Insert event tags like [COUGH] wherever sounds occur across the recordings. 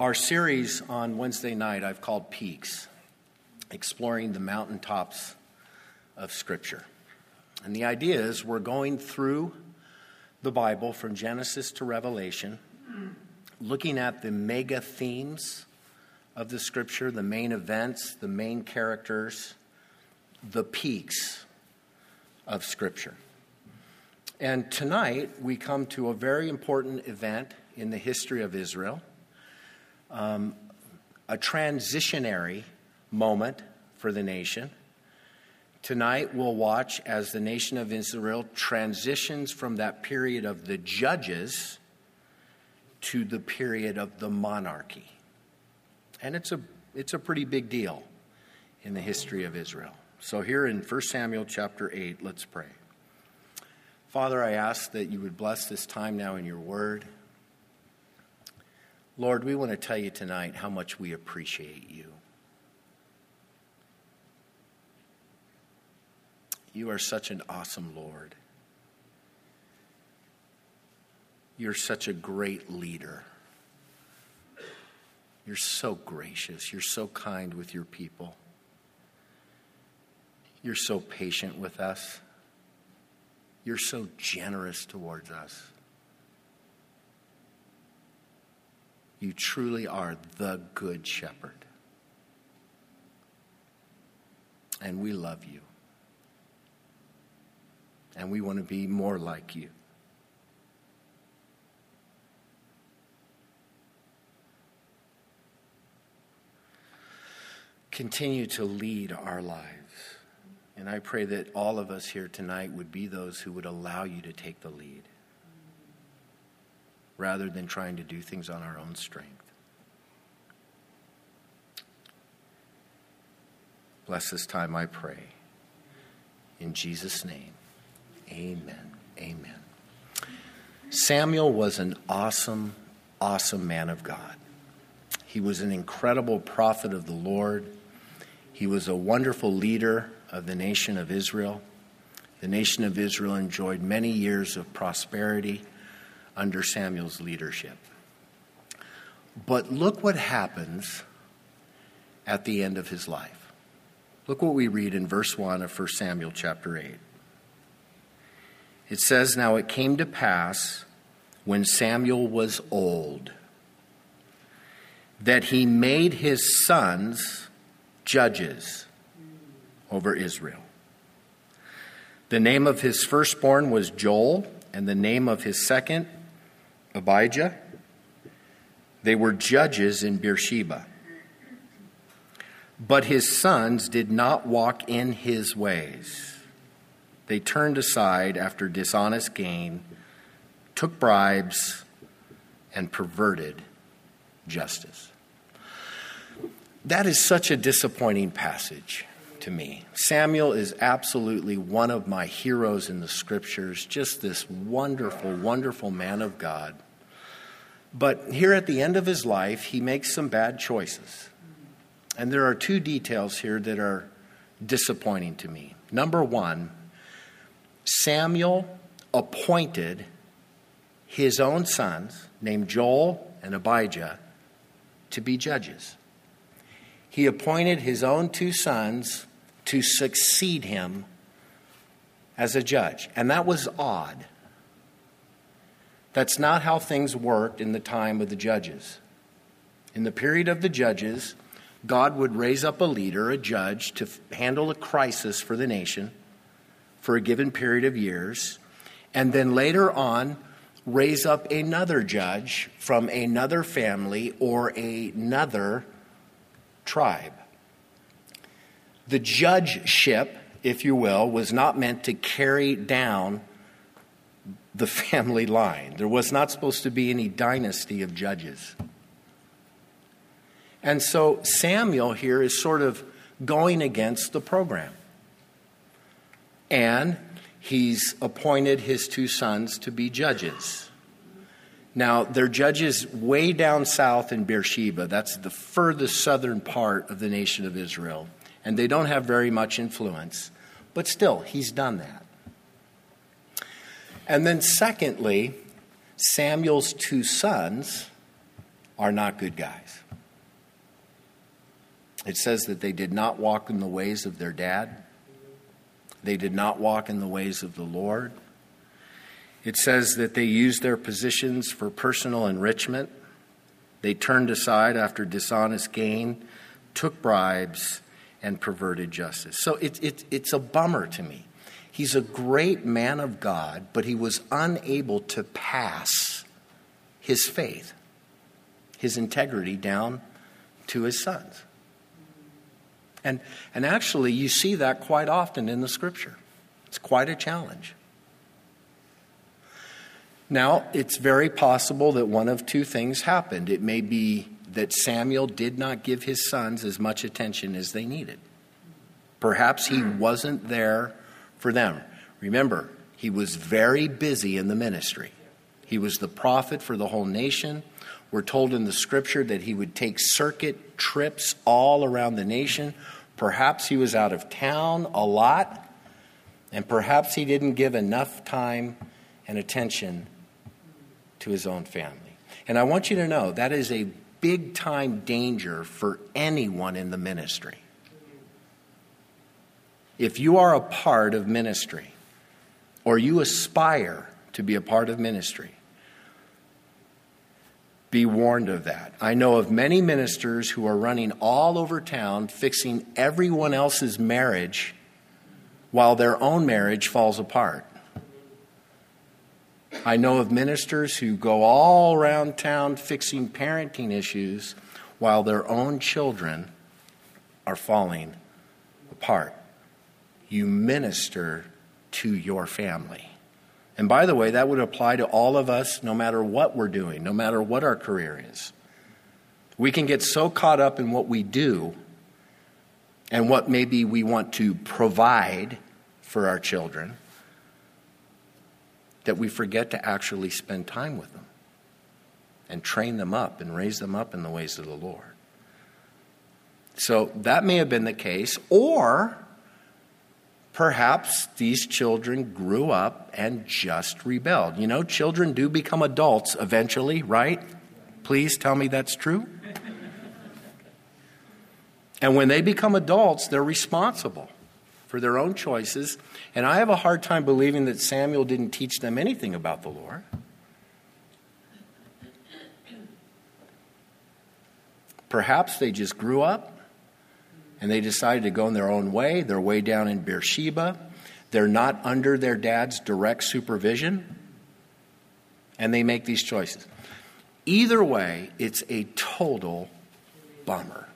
Our series on Wednesday night I've called Peaks, exploring the mountaintops of Scripture. And the idea is we're going through the Bible from Genesis to Revelation, looking at the mega themes of the Scripture, the main events, the main characters, the peaks of Scripture. And tonight we come to a very important event in the history of Israel um, a transitionary moment for the nation. Tonight, we'll watch as the nation of Israel transitions from that period of the judges to the period of the monarchy. And it's a, it's a pretty big deal in the history of Israel. So, here in 1 Samuel chapter 8, let's pray. Father, I ask that you would bless this time now in your word. Lord, we want to tell you tonight how much we appreciate you. You are such an awesome Lord. You're such a great leader. You're so gracious. You're so kind with your people. You're so patient with us. You're so generous towards us. You truly are the good shepherd. And we love you. And we want to be more like you. Continue to lead our lives. And I pray that all of us here tonight would be those who would allow you to take the lead rather than trying to do things on our own strength. Bless this time, I pray. In Jesus' name, amen. Amen. Samuel was an awesome, awesome man of God. He was an incredible prophet of the Lord. He was a wonderful leader of the nation of Israel. The nation of Israel enjoyed many years of prosperity under Samuel's leadership. But look what happens at the end of his life. Look what we read in verse 1 of 1 Samuel chapter 8. It says, Now it came to pass when Samuel was old that he made his sons judges over Israel. The name of his firstborn was Joel, and the name of his second, Abijah. They were judges in Beersheba. But his sons did not walk in his ways. They turned aside after dishonest gain, took bribes, and perverted justice. That is such a disappointing passage to me. Samuel is absolutely one of my heroes in the scriptures, just this wonderful, wonderful man of God. But here at the end of his life, he makes some bad choices. And there are two details here that are disappointing to me. Number one, Samuel appointed his own sons, named Joel and Abijah, to be judges. He appointed his own two sons to succeed him as a judge. And that was odd. That's not how things worked in the time of the judges. In the period of the judges, God would raise up a leader, a judge, to handle a crisis for the nation for a given period of years, and then later on, raise up another judge from another family or another tribe. The judgeship, if you will, was not meant to carry down the [LAUGHS] family line. There was not supposed to be any dynasty of judges. And so Samuel here is sort of going against the program. And he's appointed his two sons to be judges. Now, they're judges way down south in Beersheba. That's the furthest southern part of the nation of Israel. And they don't have very much influence. But still, he's done that. And then, secondly, Samuel's two sons are not good guys. It says that they did not walk in the ways of their dad. They did not walk in the ways of the Lord. It says that they used their positions for personal enrichment. They turned aside after dishonest gain, took bribes, and perverted justice. So it, it, it's a bummer to me. He's a great man of God, but he was unable to pass his faith, his integrity down to his sons. And, and actually, you see that quite often in the scripture. It's quite a challenge. Now, it's very possible that one of two things happened. It may be that Samuel did not give his sons as much attention as they needed. Perhaps he wasn't there for them. Remember, he was very busy in the ministry. He was the prophet for the whole nation. We're told in the scripture that he would take circuit trips all around the nation. Perhaps he was out of town a lot, and perhaps he didn't give enough time and attention to his own family. And I want you to know that is a big time danger for anyone in the ministry. If you are a part of ministry, or you aspire to be a part of ministry, be warned of that. I know of many ministers who are running all over town fixing everyone else's marriage while their own marriage falls apart. I know of ministers who go all around town fixing parenting issues while their own children are falling apart. You minister to your family. And by the way, that would apply to all of us no matter what we're doing, no matter what our career is. We can get so caught up in what we do and what maybe we want to provide for our children that we forget to actually spend time with them and train them up and raise them up in the ways of the Lord. So that may have been the case, or perhaps these children grew up and just rebelled. You know, children do become adults eventually, right? Please tell me that's true. And when they become adults, they're responsible for their own choices. And I have a hard time believing that Samuel didn't teach them anything about the Lord. Perhaps they just grew up and they decided to go in their own way. They're way down in Beersheba. They're not under their dad's direct supervision. And they make these choices. Either way, it's a total bummer.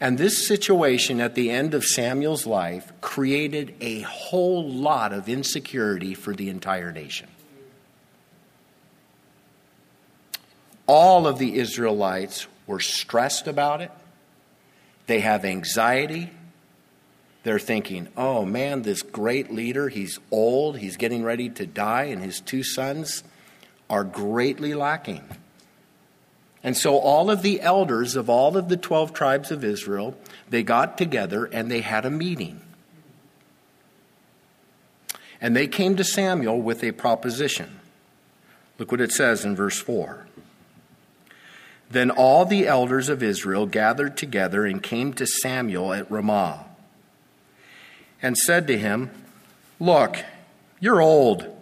And this situation at the end of Samuel's life created a whole lot of insecurity for the entire nation. All of the Israelites were stressed about it. They have anxiety. They're thinking, oh man, this great leader, he's old, he's getting ready to die, and his two sons are greatly lacking. And so all of the elders of all of the 12 tribes of Israel, they got together and they had a meeting. And they came to Samuel with a proposition. Look what it says in verse 4. Then all the elders of Israel gathered together and came to Samuel at Ramah and said to him, Look, you're old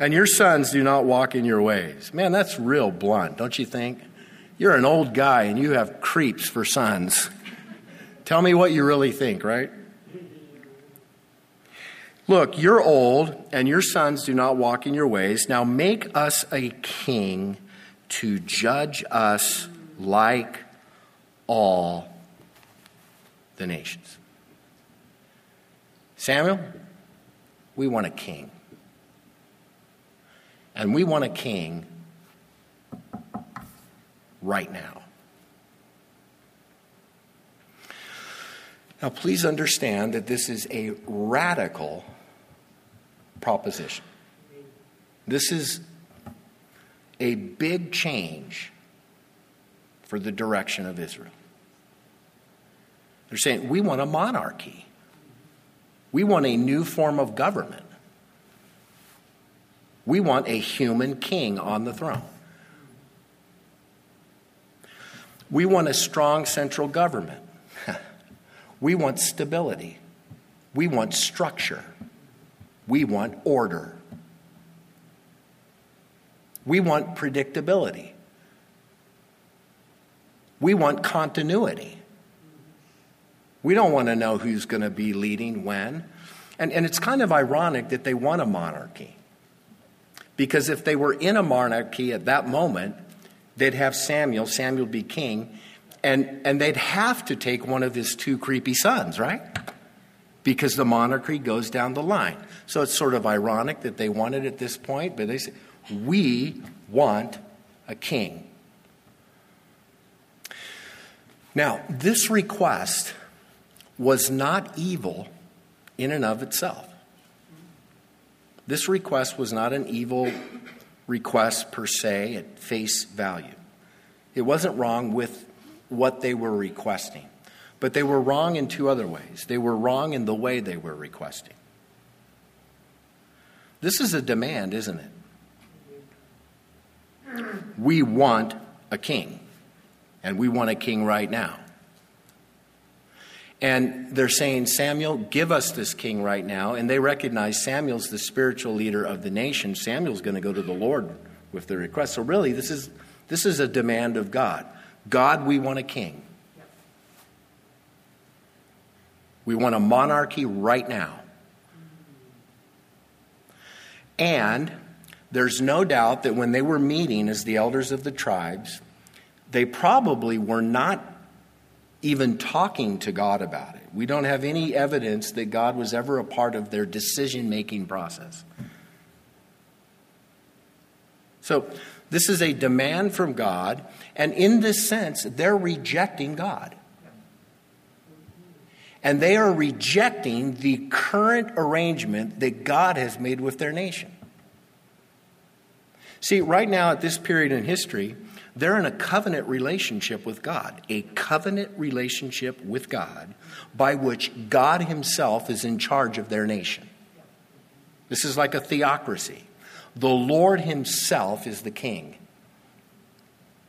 and your sons do not walk in your ways. Man, that's real blunt, don't you think? You're an old guy and you have creeps for sons. Tell me what you really think, right? Look, you're old and your sons do not walk in your ways. Now make us a king to judge us like all the nations. Samuel, we want a king. And we want a king right now. Now, please understand that this is a radical proposition. This is a big change for the direction of Israel. They're saying, we want a monarchy, we want a new form of government. We want a human king on the throne. We want a strong central government. [LAUGHS] we want stability. We want structure. We want order. We want predictability. We want continuity. We don't want to know who's going to be leading when. And, and it's kind of ironic that they want a monarchy. Because if they were in a monarchy at that moment, they'd have Samuel, Samuel be king, and, and they'd have to take one of his two creepy sons, right? Because the monarchy goes down the line. So it's sort of ironic that they want it at this point, but they say, we want a king. Now, this request was not evil in and of itself. This request was not an evil request per se at face value. It wasn't wrong with what they were requesting, but they were wrong in two other ways. They were wrong in the way they were requesting. This is a demand, isn't it? We want a king, and we want a king right now. And they're saying, Samuel, give us this king right now. And they recognize Samuel's the spiritual leader of the nation. Samuel's going to go to the Lord with the request. So, really, this is, this is a demand of God God, we want a king. We want a monarchy right now. And there's no doubt that when they were meeting as the elders of the tribes, they probably were not even talking to God about it. We don't have any evidence that God was ever a part of their decision making process. So, this is a demand from God, and in this sense, they're rejecting God. And they are rejecting the current arrangement that God has made with their nation. See, right now at this period in history, they're in a covenant relationship with God, a covenant relationship with God by which God Himself is in charge of their nation. This is like a theocracy. The Lord Himself is the king.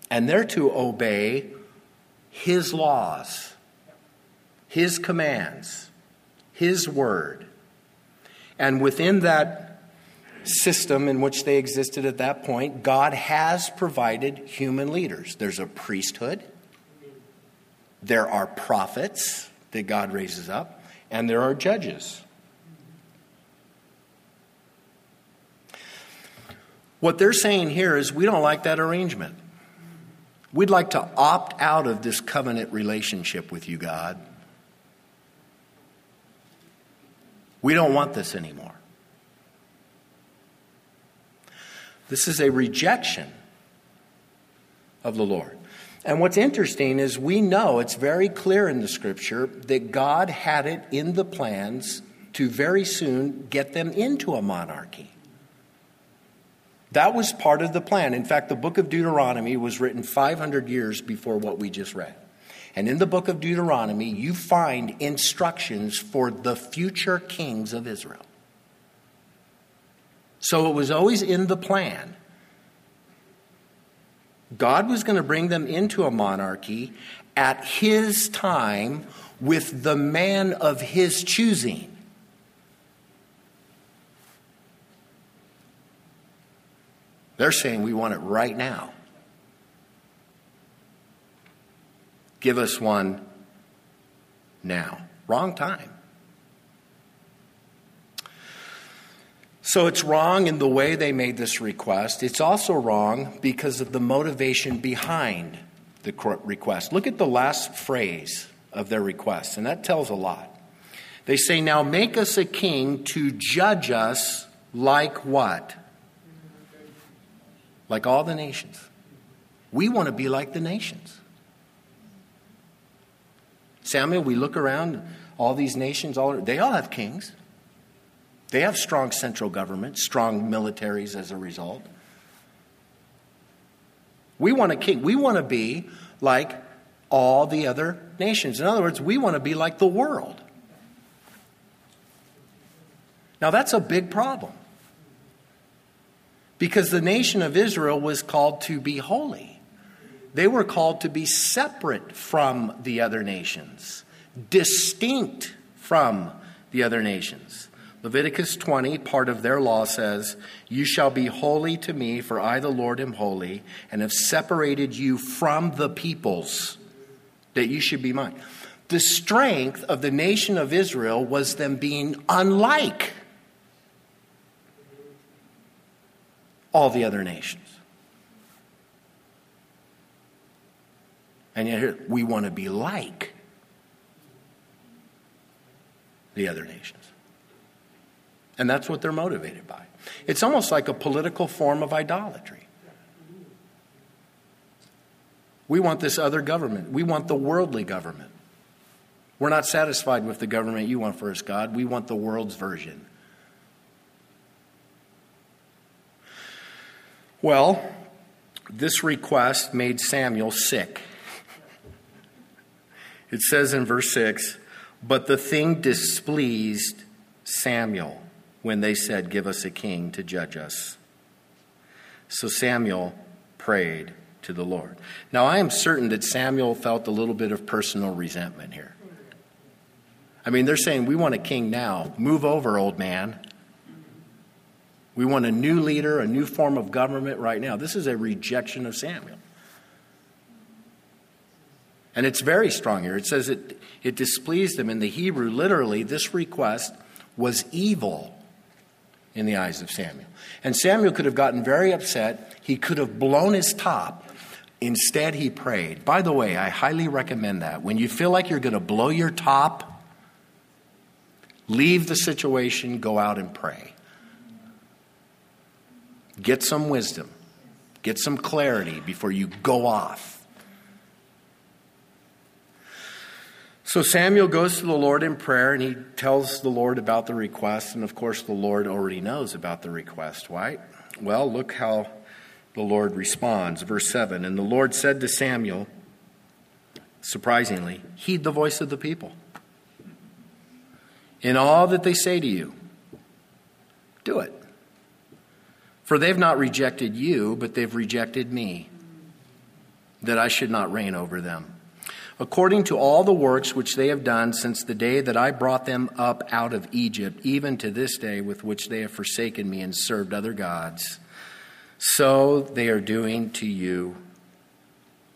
And they're to obey His laws, His commands, His word. And within that system in which they existed at that point, God has provided human leaders. There's a priesthood, there are prophets that God raises up, and there are judges. What they're saying here is we don't like that arrangement. We'd like to opt out of this covenant relationship with you, God. We don't want this anymore. This is a rejection of the Lord. And what's interesting is we know it's very clear in the scripture that God had it in the plans to very soon get them into a monarchy. That was part of the plan. In fact, the book of Deuteronomy was written 500 years before what we just read. And in the book of Deuteronomy, you find instructions for the future kings of Israel. So it was always in the plan. God was going to bring them into a monarchy at his time with the man of his choosing. They're saying we want it right now. Give us one now. Wrong time. So it's wrong in the way they made this request. It's also wrong because of the motivation behind the request. Look at the last phrase of their request, and that tells a lot. They say, Now make us a king to judge us like what? Like all the nations. We want to be like the nations. Samuel, we look around, all these nations, all, they all have kings. They have strong central government, strong militaries as a result. We want a king. We want to be like all the other nations. In other words, we want to be like the world. Now, that's a big problem. Because the nation of Israel was called to be holy. they were called to be separate from the other nations, distinct from the other nations. Leviticus 20, part of their law says, You shall be holy to me, for I, the Lord, am holy, and have separated you from the peoples, that you should be mine. The strength of the nation of Israel was them being unlike all the other nations. And yet, here, we want to be like the other nations. And that's what they're motivated by. It's almost like a political form of idolatry. We want this other government, we want the worldly government. We're not satisfied with the government you want for us, God. We want the world's version. Well, this request made Samuel sick. It says in verse 6 But the thing displeased Samuel when they said, Give us a king to judge us. So Samuel prayed to the Lord. Now, I am certain that Samuel felt a little bit of personal resentment here. I mean, they're saying, We want a king now. Move over, old man. We want a new leader, a new form of government right now. This is a rejection of Samuel. And it's very strong here. It says it, it displeased him. In the Hebrew, literally, this request was evil in the eyes of Samuel. And Samuel could have gotten very upset. He could have blown his top. Instead, he prayed. By the way, I highly recommend that. When you feel like you're going to blow your top, leave the situation, go out and pray. Get some wisdom, get some clarity before you go off. So Samuel goes to the Lord in prayer and he tells the Lord about the request. And of course, the Lord already knows about the request, right? Well, look how the Lord responds. Verse 7 And the Lord said to Samuel, surprisingly, heed the voice of the people. In all that they say to you, do it. For they've not rejected you, but they've rejected me, that I should not reign over them according to all the works which they have done since the day that I brought them up out of Egypt, even to this day with which they have forsaken me and served other gods, so they are doing to you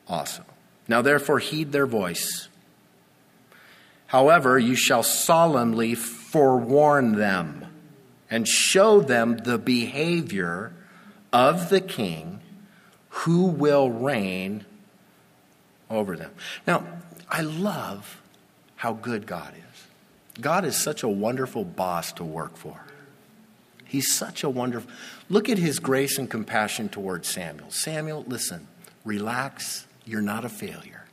also. Now, therefore, heed their voice. However, you shall solemnly forewarn them and show them the behavior of the king who will reign over them. Now, I love how good God is. God is such a wonderful boss to work for. He's such a wonderful. Look at his grace and compassion towards Samuel. Samuel, listen, relax. You're not a failure.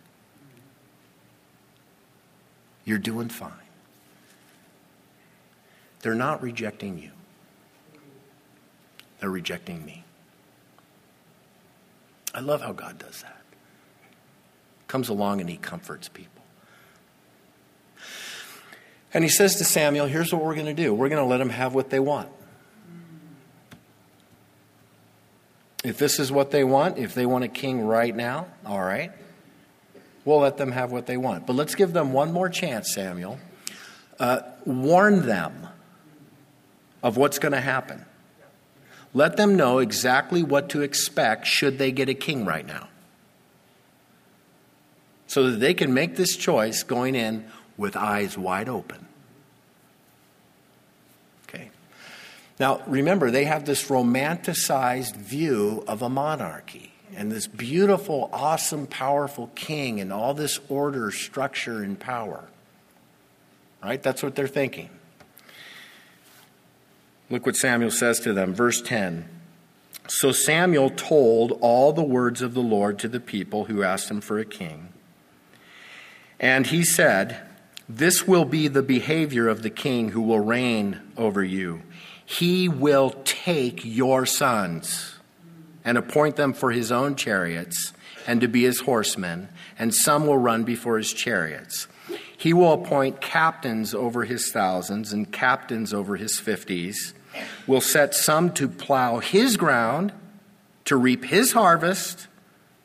You're doing fine. They're not rejecting you, they're rejecting me. I love how God does that comes along and he comforts people. And he says to Samuel, Here's what we're going to do we're going to let them have what they want. If this is what they want, if they want a king right now, all right, we'll let them have what they want. But let's give them one more chance, Samuel. Uh, warn them of what's going to happen. Let them know exactly what to expect should they get a king right now so that they can make this choice going in with eyes wide open. Okay. Now, remember, they have this romanticized view of a monarchy and this beautiful, awesome, powerful king and all this order, structure, and power. Right? That's what they're thinking. Look what Samuel says to them, verse 10. So Samuel told all the words of the Lord to the people who asked him for a king. And he said, This will be the behavior of the king who will reign over you. He will take your sons and appoint them for his own chariots and to be his horsemen, and some will run before his chariots. He will appoint captains over his thousands and captains over his fifties, will set some to plow his ground, to reap his harvest,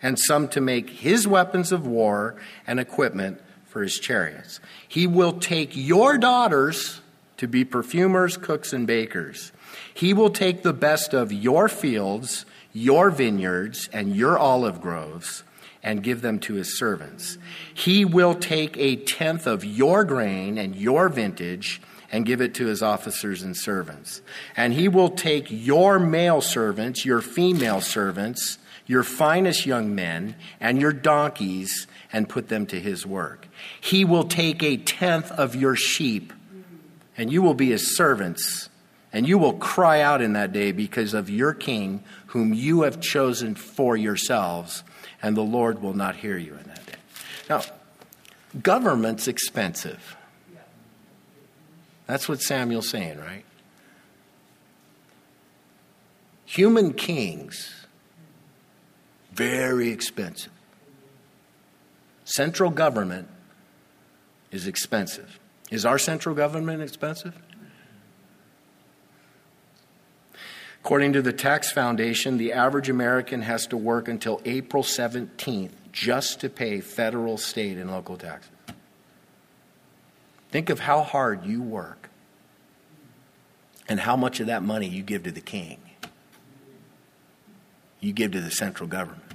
and some to make his weapons of war and equipment for his chariots. He will take your daughters to be perfumers, cooks, and bakers. He will take the best of your fields, your vineyards, and your olive groves and give them to his servants. He will take a tenth of your grain and your vintage and give it to his officers and servants. And he will take your male servants, your female servants, your finest young men, and your donkeys and put them to his work. He will take a tenth of your sheep, and you will be his servants. And you will cry out in that day because of your king, whom you have chosen for yourselves, and the Lord will not hear you in that day. Now, government's expensive. That's what Samuel's saying, right? Human kings, very expensive. Central government is expensive. Is our central government expensive? According to the Tax Foundation, the average American has to work until April 17th just to pay federal, state, and local taxes. Think of how hard you work and how much of that money you give to the king. You give to the central government.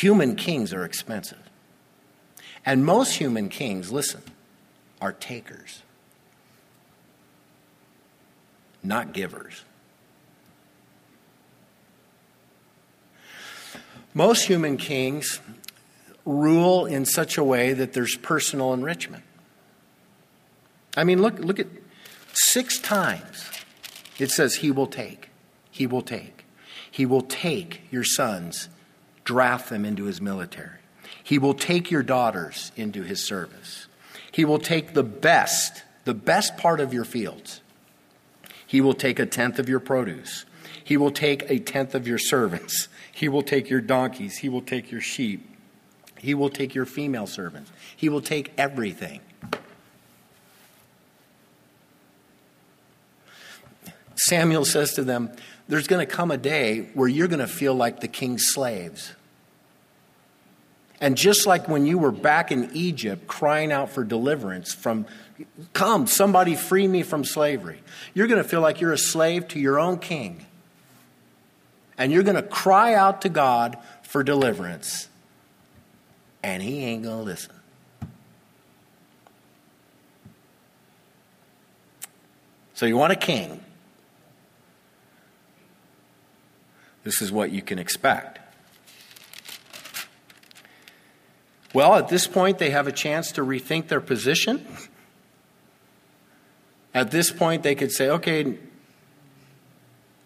Human kings are expensive. And most human kings, listen, are takers, not givers. Most human kings rule in such a way that there's personal enrichment. I mean, look, look at six times it says, He will take. He will take. He will take your sons, draft them into his military. He will take your daughters into his service. He will take the best, the best part of your fields. He will take a tenth of your produce. He will take a tenth of your servants. [LAUGHS] He will take your donkeys. He will take your sheep. He will take your female servants. He will take everything. Samuel says to them, There's going to come a day where you're going to feel like the king's slaves. And just like when you were back in Egypt crying out for deliverance from, come, somebody free me from slavery, you're going to feel like you're a slave to your own king. And you're going to cry out to God for deliverance and he ain't going to listen. So you want a king. This is what you can expect. Well, at this point, they have a chance to rethink their position. At this point, they could say, okay,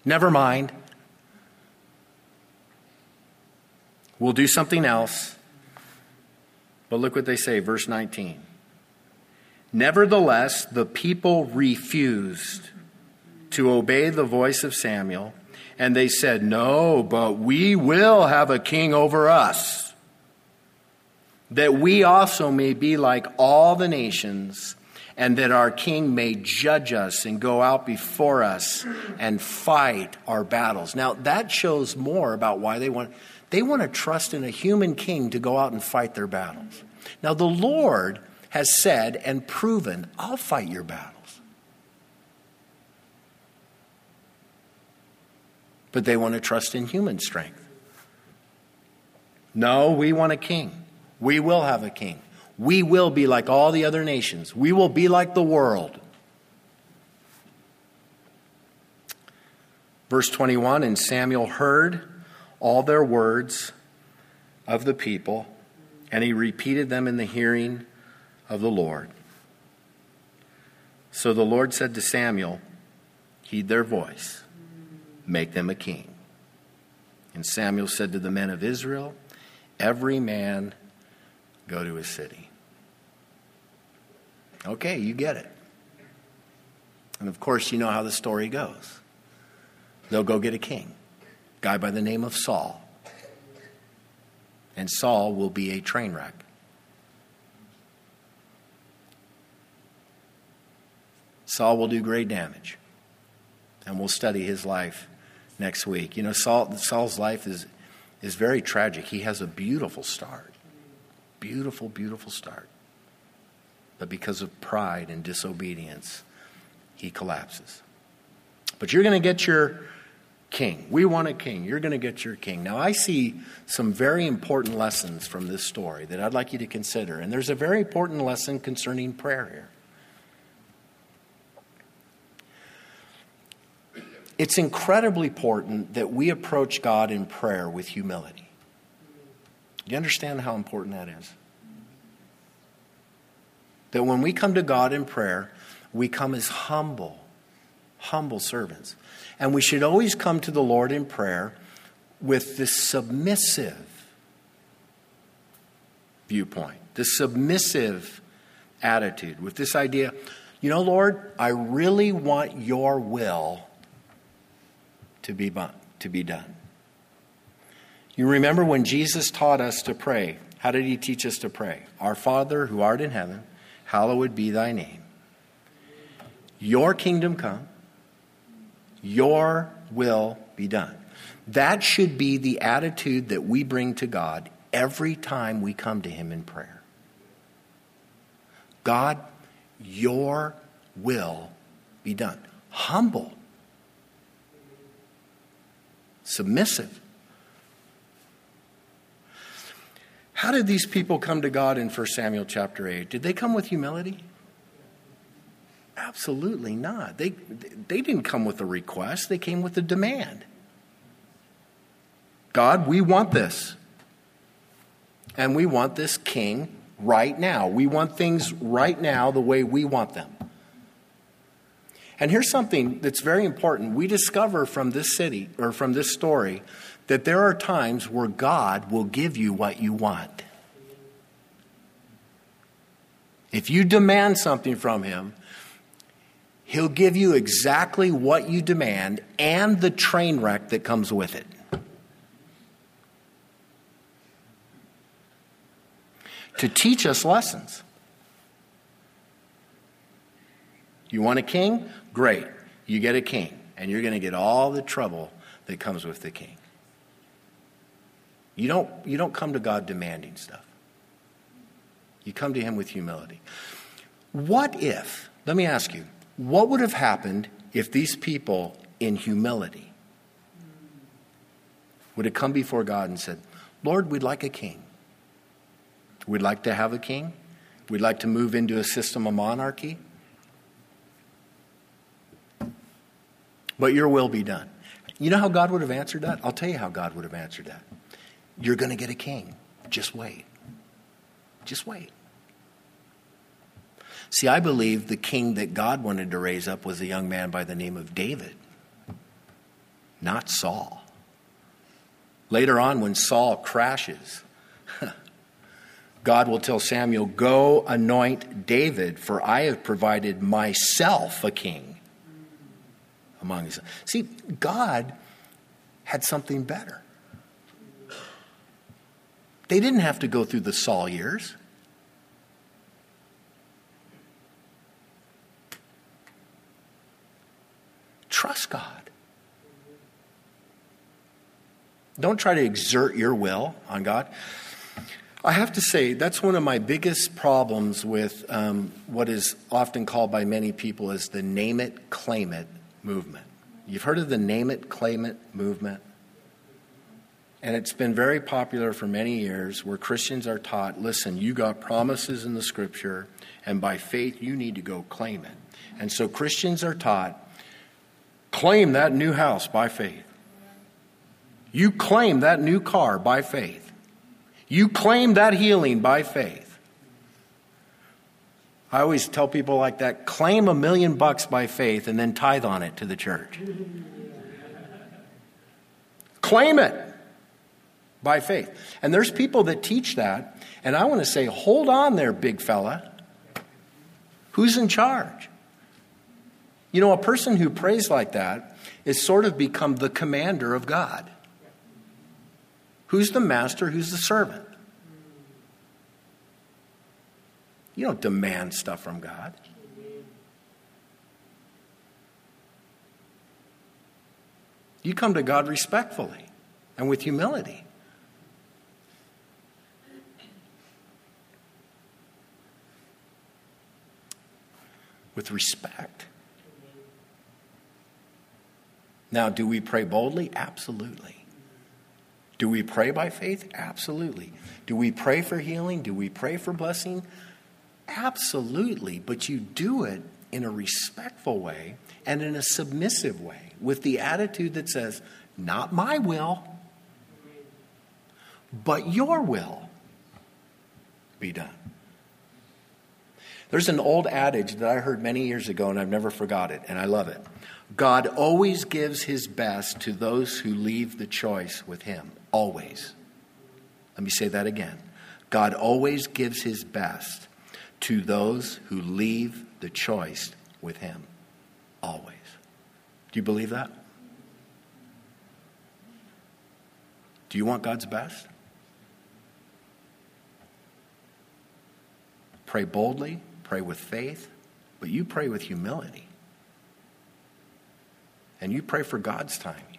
never mind. We'll do something else. But look what they say, verse 19. Nevertheless, the people refused to obey the voice of Samuel, and they said, No, but we will have a king over us, that we also may be like all the nations, and that our king may judge us and go out before us and fight our battles. Now, that shows more about why they want. They want to trust in a human king to go out and fight their battles. Now, the Lord has said and proven, I'll fight your battles. But they want to trust in human strength. No, we want a king. We will have a king. We will be like all the other nations. We will be like the world. Verse 21 And Samuel heard all their words of the people, and he repeated them in the hearing of the Lord. So the Lord said to Samuel, Heed their voice, make them a king. And Samuel said to the men of Israel, Every man go to his city. Okay, you get it. And of course, you know how the story goes. They'll go get a king guy by the name of Saul. And Saul will be a train wreck. Saul will do great damage. And we'll study his life next week. You know, Saul, Saul's life is, is very tragic. He has a beautiful start. Beautiful, beautiful start. But because of pride and disobedience, he collapses. But you're going to get your king. We want a king. You're going to get your king. Now, I see some very important lessons from this story that I'd like you to consider. And there's a very important lesson concerning prayer here. It's incredibly important that we approach God in prayer with humility. Do you understand how important that is? That when we come to God in prayer, we come as humble, humble servants. And we should always come to the Lord in prayer with this submissive viewpoint, this submissive attitude, with this idea, you know, Lord, I really want your will to be, to be done. You remember when Jesus taught us to pray, how did he teach us to pray? Our Father who art in heaven, hallowed be thy name. Your kingdom come, your will be done. That should be the attitude that we bring to God every time we come to Him in prayer. God, your will be done. Humble submissive. How did these people come to God in 1 Samuel chapter 8? Did they come with humility? Absolutely not. They, they didn't come with a request, they came with a demand. God, we want this. And we want this king right now. We want things right now the way we want them. And here's something that's very important. We discover from this city or from this story that there are times where God will give you what you want. If you demand something from Him, He'll give you exactly what you demand and the train wreck that comes with it. To teach us lessons. You want a king? Great. You get a king, and you're going to get all the trouble that comes with the king. You don't, you don't come to God demanding stuff. You come to Him with humility. What if, let me ask you, what would have happened if these people in humility would have come before God and said, Lord, we'd like a king. We'd like to have a king. We'd like to move into a system of monarchy. But your will be done. You know how God would have answered that? I'll tell you how God would have answered that. You're going to get a king. Just wait. Just wait. See, I believe the king that God wanted to raise up was a young man by the name of David, not Saul. Later on, when Saul crashes, [LAUGHS] God will tell Samuel, Go anoint David, for I have provided myself a king among us. See, God had something better. They didn't have to go through the Saul years. Trust God. Don't try to exert your will on God. I have to say, that's one of my biggest problems with um, what is often called by many people as the name it, claim it movement. You've heard of the name it, claim it movement? And it's been very popular for many years where Christians are taught listen, you got promises in the scripture, and by faith you need to go claim it. And so Christians are taught claim that new house by faith. You claim that new car by faith. You claim that healing by faith. I always tell people like that claim a million bucks by faith and then tithe on it to the church. claim it by faith. And there's people that teach that, and I want to say, hold on there, big fella. Who's in charge? You know, a person who prays like that is sort of become the commander of God. Who's the master? Who's the servant? You don't demand stuff from God. You come to God respectfully and with humility. With respect. Now, do we pray boldly? Absolutely. Do we pray by faith? Absolutely. Do we pray for healing? Do we pray for blessing? Absolutely. But you do it in a respectful way and in a submissive way with the attitude that says, Not my will, but your will be done. There's an old adage that I heard many years ago and I've never forgot it, and I love it. God always gives his best to those who leave the choice with him. Always. Let me say that again. God always gives his best to those who leave the choice with him. Always. Do you believe that? Do you want God's best? Pray boldly, pray with faith, but you pray with humility. And you pray for God's timing.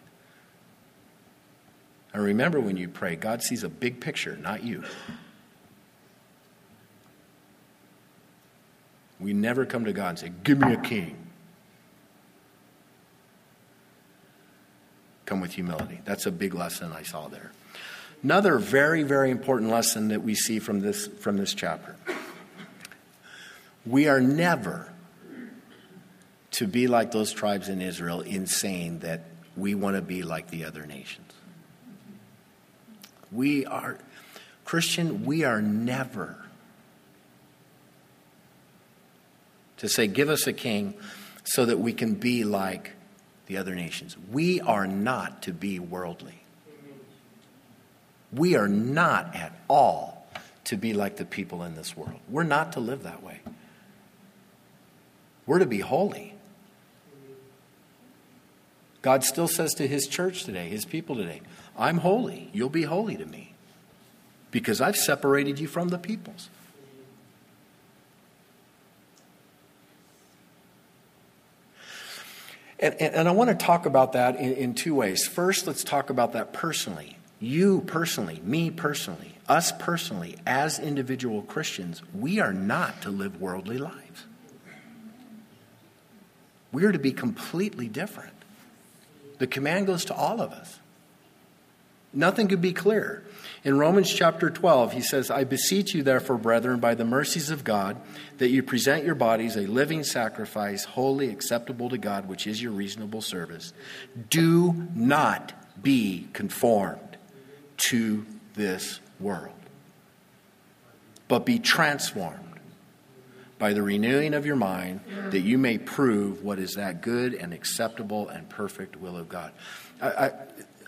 And remember when you pray, God sees a big picture, not you. We never come to God and say, Give me a king. Come with humility. That's a big lesson I saw there. Another very, very important lesson that we see from this, from this chapter. We are never to be like those tribes in Israel in saying that we want to be like the other nations. We are, Christian, we are never to say, give us a king so that we can be like the other nations. We are not to be worldly. We are not at all to be like the people in this world. We're not to live that way. We're to be holy. God still says to his church today, his people today, I'm holy. You'll be holy to me because I've separated you from the peoples. And, and, and I want to talk about that in, in two ways. First, let's talk about that personally. You personally, me personally, us personally, as individual Christians, we are not to live worldly lives. We are to be completely different. The command goes to all of us. Nothing could be clearer. In Romans chapter 12, he says, I beseech you, therefore, brethren, by the mercies of God, that you present your bodies a living sacrifice, holy, acceptable to God, which is your reasonable service. Do not be conformed to this world, but be transformed by the renewing of your mind, that you may prove what is that good and acceptable and perfect will of God. I, I,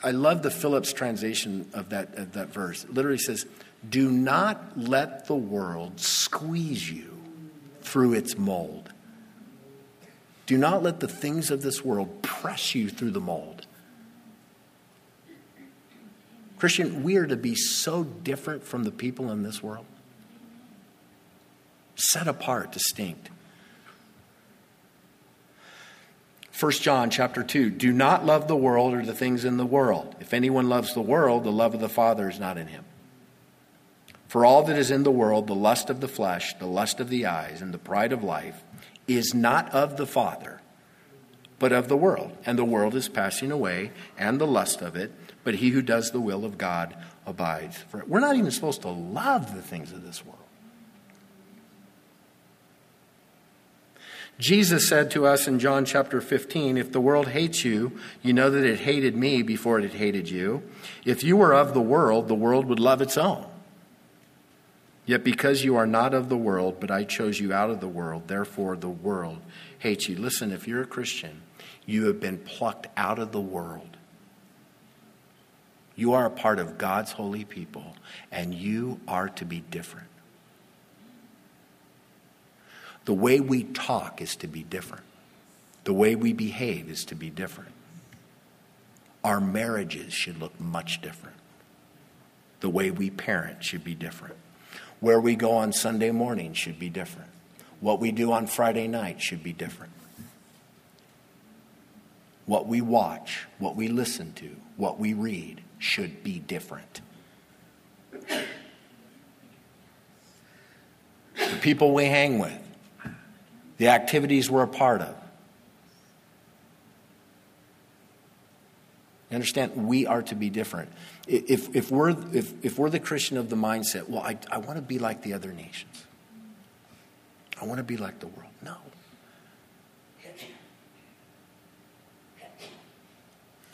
I love the Phillips translation of that, of that verse. It literally says, Do not let the world squeeze you through its mold. Do not let the things of this world press you through the mold. Christian, we are to be so different from the people in this world, set apart, distinct. 1 John chapter 2 Do not love the world or the things in the world. If anyone loves the world, the love of the Father is not in him. For all that is in the world, the lust of the flesh, the lust of the eyes, and the pride of life, is not of the Father, but of the world. And the world is passing away, and the lust of it, but he who does the will of God abides. For we're not even supposed to love the things of this world. Jesus said to us in John chapter 15, If the world hates you, you know that it hated me before it hated you. If you were of the world, the world would love its own. Yet because you are not of the world, but I chose you out of the world, therefore the world hates you. Listen, if you're a Christian, you have been plucked out of the world. You are a part of God's holy people, and you are to be different. The way we talk is to be different. The way we behave is to be different. Our marriages should look much different. The way we parent should be different. Where we go on Sunday morning should be different. What we do on Friday night should be different. what we watch, what we listen to, what we read should be different. The people we hang with, the activities we're a part of. You understand? We are to be different. If, if, we're, if, if we're the Christian of the mindset, well, I, I want to be like the other nations, I want to be like the world. No.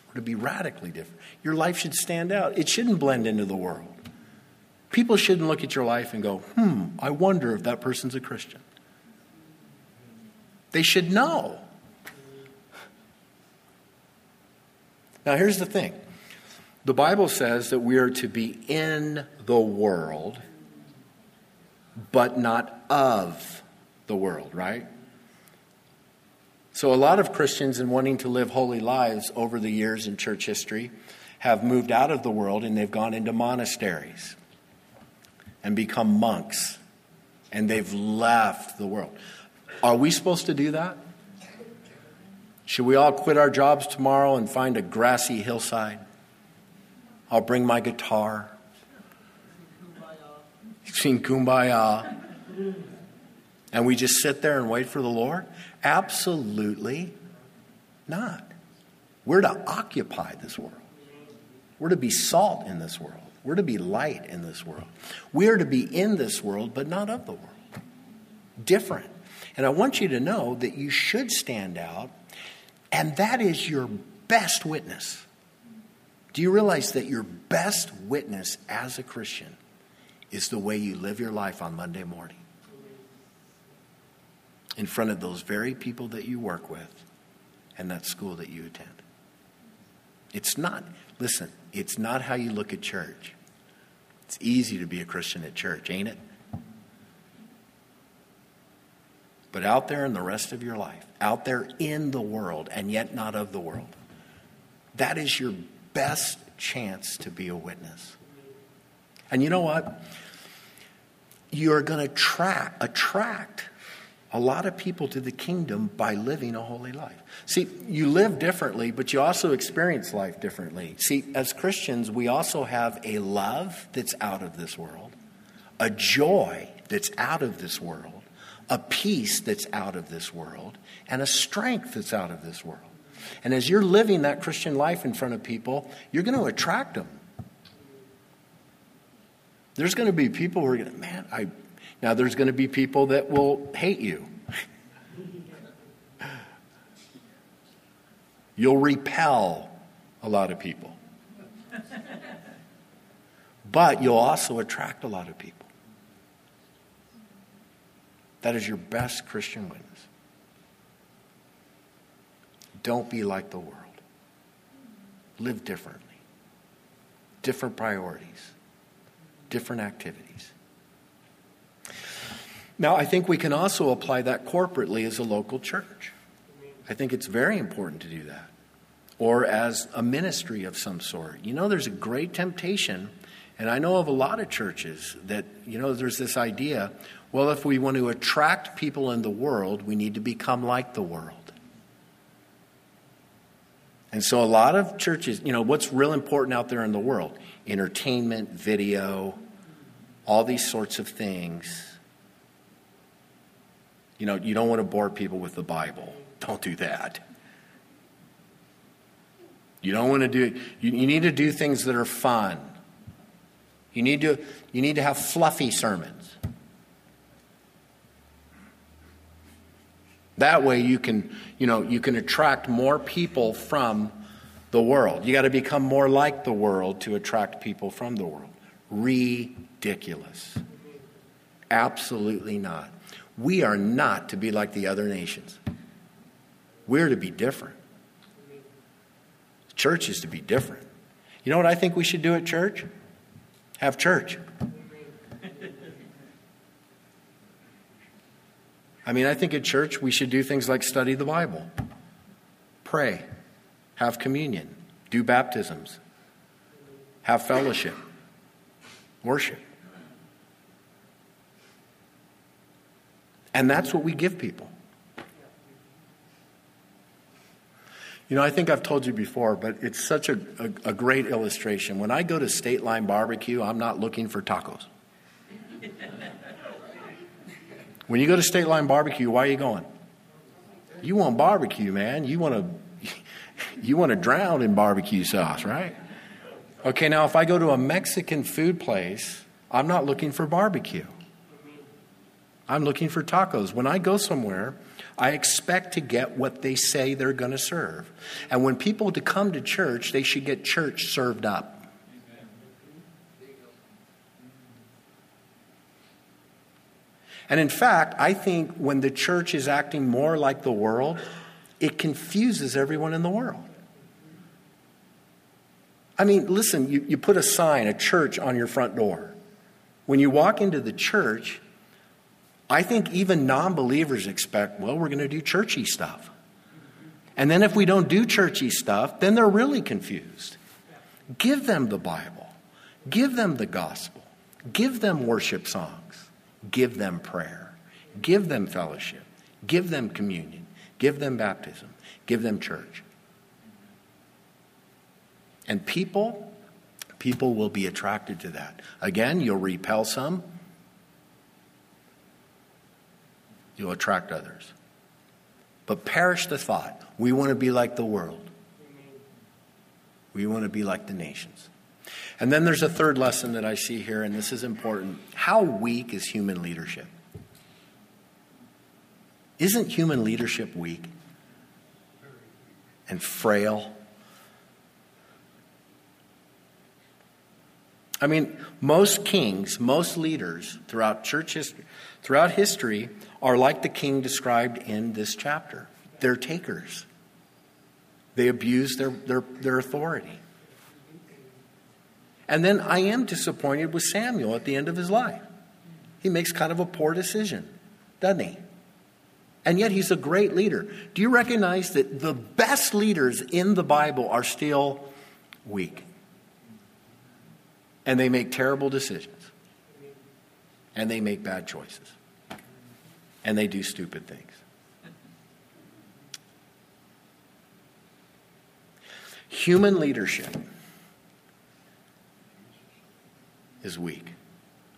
We're to be radically different. Your life should stand out, it shouldn't blend into the world. People shouldn't look at your life and go, hmm, I wonder if that person's a Christian. They should know. Now, here's the thing the Bible says that we are to be in the world, but not of the world, right? So, a lot of Christians, in wanting to live holy lives over the years in church history, have moved out of the world and they've gone into monasteries and become monks and they've left the world. Are we supposed to do that? Should we all quit our jobs tomorrow and find a grassy hillside? I'll bring my guitar. Sing kumbaya. And we just sit there and wait for the Lord? Absolutely not. We're to occupy this world. We're to be salt in this world. We're to be light in this world. We are to be in this world, but not of the world. Different. And I want you to know that you should stand out, and that is your best witness. Do you realize that your best witness as a Christian is the way you live your life on Monday morning? In front of those very people that you work with and that school that you attend. It's not, listen, it's not how you look at church. It's easy to be a Christian at church, ain't it? But out there in the rest of your life, out there in the world and yet not of the world, that is your best chance to be a witness. And you know what? You're going to tra- attract a lot of people to the kingdom by living a holy life. See, you live differently, but you also experience life differently. See, as Christians, we also have a love that's out of this world, a joy that's out of this world, a peace that's out of this world, and a strength that's out of this world. And as you're living that Christian life in front of people, you're going to attract them. There's going to be people who are going to, man, I. Now, there's going to be people that will hate you. [LAUGHS] You'll repel a lot of people. But you'll also attract a lot of people. That is your best Christian witness. Don't be like the world. Live differently. Different priorities, different activities. Now, I think we can also apply that corporately as a local church. I think it's very important to do that. Or as a ministry of some sort. You know, there's a great temptation, and I know of a lot of churches that, you know, there's this idea well, if we want to attract people in the world, we need to become like the world. And so a lot of churches, you know, what's real important out there in the world? Entertainment, video, all these sorts of things. You know, you don't want to bore people with the Bible. Don't do that. You don't want to do you, you need to do things that are fun. You need to you need to have fluffy sermons. That way you can, you know, you can attract more people from the world. You got to become more like the world to attract people from the world. Ridiculous. Absolutely not. We are not to be like the other nations. We're to be different. Church is to be different. You know what I think we should do at church? Have church. I mean, I think at church we should do things like study the Bible, pray, have communion, do baptisms, have fellowship, worship. And that's what we give people. You know, I think I've told you before, but it's such a, a, a, great illustration. When I go to State Line Barbecue, I'm not looking for tacos. When you go to State Line Barbecue, why are you going? You want barbecue, man. You want to [LAUGHS] you want to drown in barbecue sauce, right? Okay, now if I go to a Mexican food place, I'm not looking for barbecue. I'm looking for tacos. When I go somewhere, I expect to get what they say they're going to serve. And when people to come to church, they should get church served up. And in fact, I think when the church is acting more like the world, it confuses everyone in the world. I mean, listen, you, you put a sign, a church on your front door. When you walk into the church, I think even non believers expect, well, we're going to do churchy stuff. And then if we don't do churchy stuff, then they're really confused. Give them the Bible, give them the gospel, give them worship songs, give them prayer, give them fellowship, give them communion, give them baptism, give them church. And people, people will be attracted to that. Again, you'll repel some, you'll attract others. But perish the thought we want to be like the world, we want to be like the nations. And then there's a third lesson that I see here, and this is important. How weak is human leadership? Isn't human leadership weak and frail? I mean, most kings, most leaders throughout church history, throughout history are like the king described in this chapter. They're takers. They abuse their, their, their authority. And then I am disappointed with Samuel at the end of his life. He makes kind of a poor decision, doesn't he? And yet he's a great leader. Do you recognize that the best leaders in the Bible are still weak? And they make terrible decisions. And they make bad choices and they do stupid things. Human leadership is weak,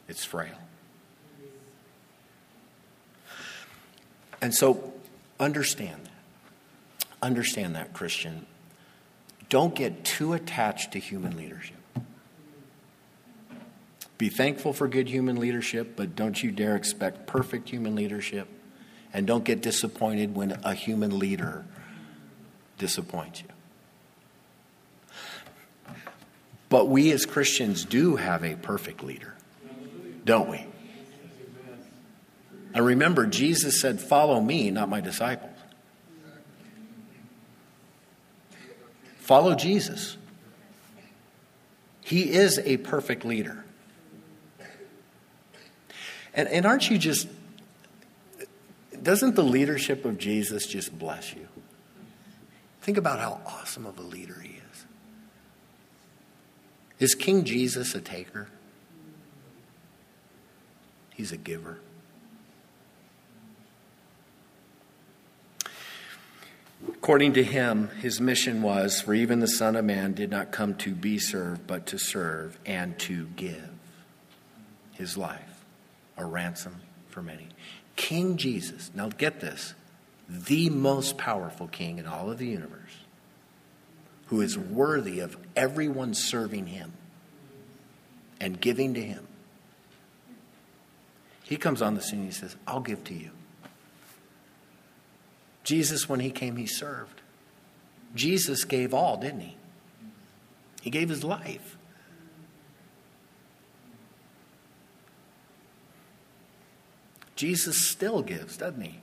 it's frail. And so, understand that. Understand that, Christian. Don't get too attached to human leadership. Be thankful for good human leadership, but don't you dare expect perfect human leadership. And don't get disappointed when a human leader disappoints you. But we as Christians do have a perfect leader, don't we? And remember, Jesus said, Follow me, not my disciples. Follow Jesus. He is a perfect leader. And, and aren't you just, doesn't the leadership of Jesus just bless you? Think about how awesome of a leader he is. Is King Jesus a taker? He's a giver. According to him, his mission was for even the Son of Man did not come to be served, but to serve and to give his life a ransom for many. King Jesus, now get this, the most powerful king in all of the universe, who is worthy of everyone serving him and giving to him. He comes on the scene and he says, I'll give to you. Jesus, when he came, he served. Jesus gave all, didn't he? He gave his life. Jesus still gives, doesn't he?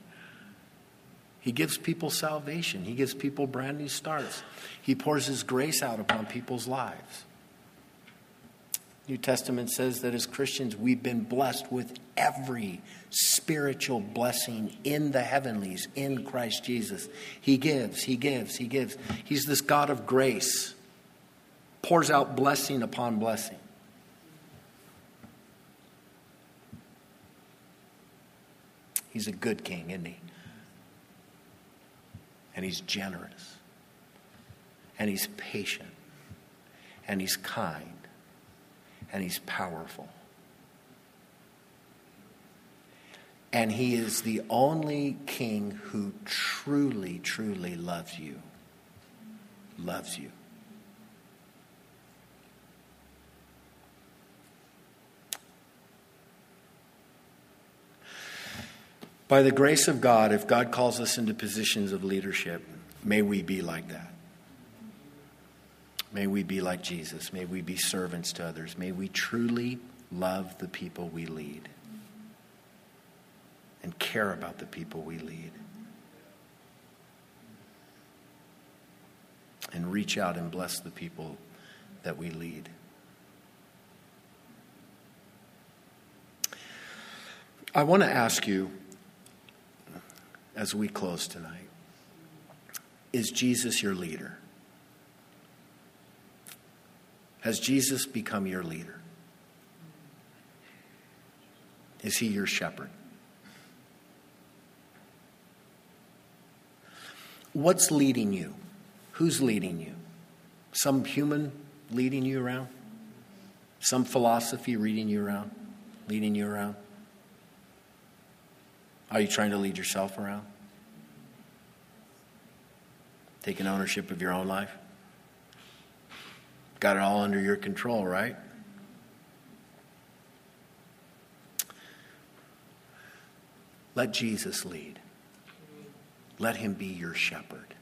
He gives people salvation. He gives people brand new starts. He pours his grace out upon people's lives. New Testament says that as Christians we've been blessed with every spiritual blessing in the heavenlies in Christ Jesus. He gives, he gives, he gives. He's this God of grace. Pours out blessing upon blessing. He's a good king, isn't he? And he's generous. and He's patient, and He's kind, and He's powerful. And He is the only King who truly, truly loves you. Loves you. By the grace of God, if God calls us into positions of leadership, may we be like that. May we be like Jesus. May we be servants to others. May we truly love the people we lead and care about the people we lead. And reach out and bless the people that we lead. I want to ask you as we close tonight Is Jesus your leader? Has Jesus become your leader? Is he your shepherd? What's leading you? Who's leading you? Some human leading you around? Some philosophy leading you around? Leading you around? Are you trying to lead yourself around? Taking ownership of your own life? Got it all under your control, right? Let Jesus lead. Let him be your shepherd.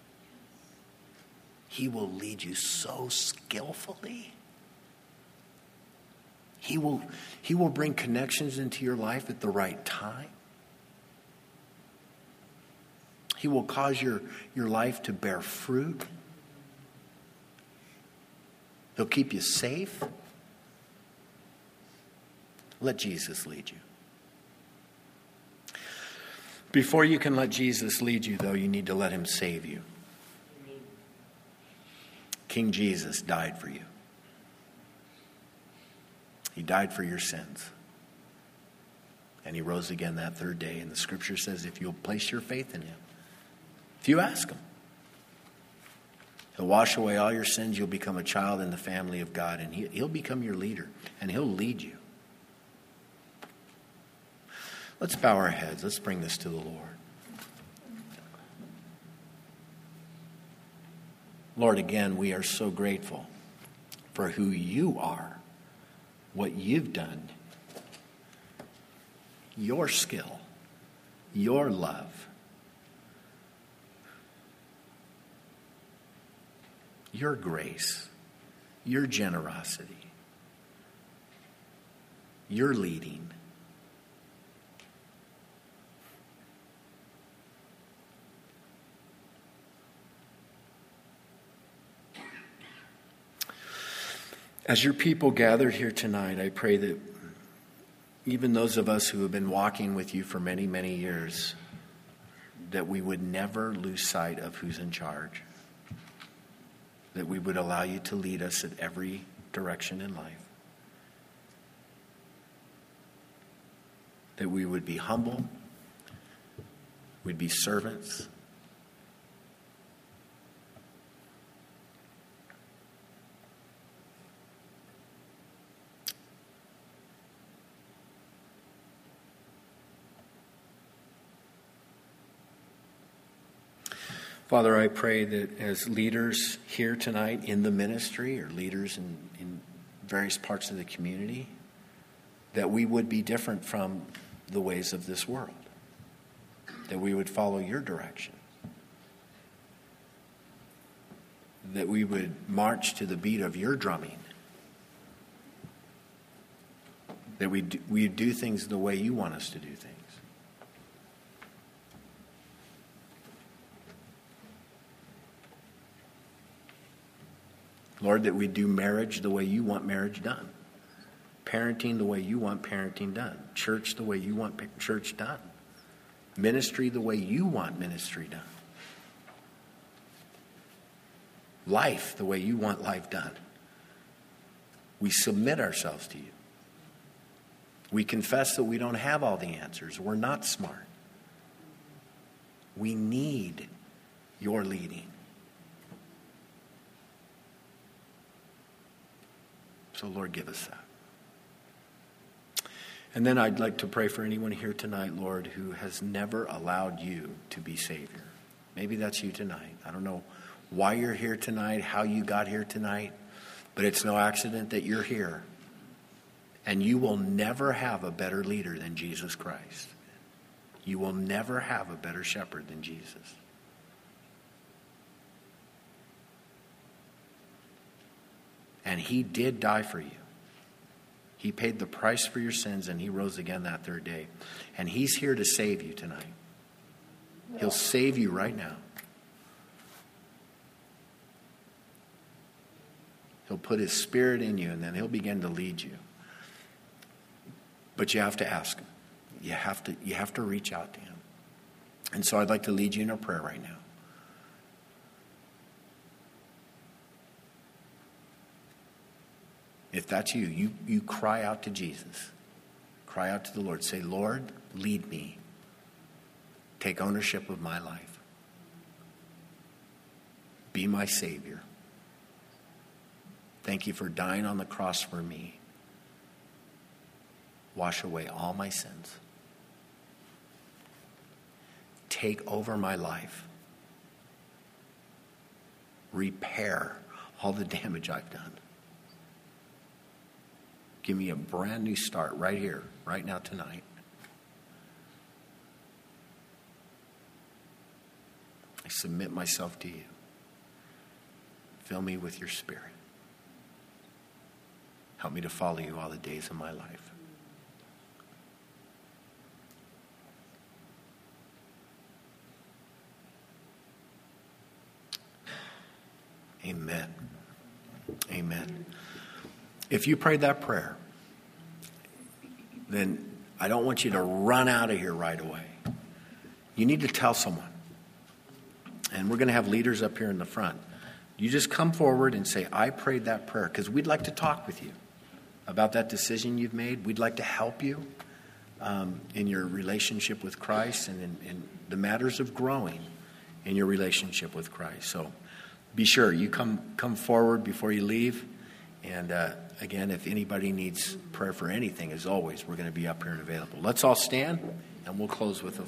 He will lead you so skillfully. He will, he will bring connections into your life at the right time. He will cause your, your life to bear fruit. He'll keep you safe. Let Jesus lead you. Before you can let Jesus lead you, though, you need to let him save you. King Jesus died for you. He died for your sins. And he rose again that third day. And the scripture says if you'll place your faith in him, you ask Him. He'll wash away all your sins. You'll become a child in the family of God, and He'll become your leader, and He'll lead you. Let's bow our heads. Let's bring this to the Lord. Lord, again, we are so grateful for who you are, what you've done, your skill, your love. Your grace, your generosity, your leading. As your people gathered here tonight, I pray that even those of us who have been walking with you for many, many years, that we would never lose sight of who's in charge that we would allow you to lead us in every direction in life. That we would be humble, we'd be servants. Father, I pray that as leaders here tonight in the ministry or leaders in, in various parts of the community, that we would be different from the ways of this world, that we would follow your direction, that we would march to the beat of your drumming, that we do, we do things the way you want us to do things. Lord, that we do marriage the way you want marriage done, parenting the way you want parenting done, church the way you want church done, ministry the way you want ministry done, life the way you want life done. We submit ourselves to you. We confess that we don't have all the answers. We're not smart. We need your leading. So, Lord, give us that. And then I'd like to pray for anyone here tonight, Lord, who has never allowed you to be Savior. Maybe that's you tonight. I don't know why you're here tonight, how you got here tonight, but it's no accident that you're here. And you will never have a better leader than Jesus Christ. You will never have a better shepherd than Jesus. And he did die for you. He paid the price for your sins and he rose again that third day. And he's here to save you tonight. He'll save you right now. He'll put his spirit in you and then he'll begin to lead you. But you have to ask him. You have to, you have to reach out to him. And so I'd like to lead you in a prayer right now. If that's you, you, you cry out to Jesus. Cry out to the Lord. Say, Lord, lead me. Take ownership of my life. Be my Savior. Thank you for dying on the cross for me. Wash away all my sins. Take over my life. Repair all the [LAUGHS] damage I've done. Give me a brand new start right here, right now, tonight. I submit myself to you. Fill me with your spirit. Help me to follow you all the days of my life. Amen. Amen. If you prayed that prayer, then I don't want you to run out of here right away. You need to tell someone. And we're going to have leaders up here in the front. You just come forward and say, I prayed that prayer, because we'd like to talk with you about that decision you've made. We'd like to help you um, in your relationship with Christ and in, in the matters of growing in your relationship with Christ. So be sure you come, come forward before you leave. And uh, again, if anybody needs prayer for anything, as always, we're going to be up here and available. Let's all stand, and we'll close with a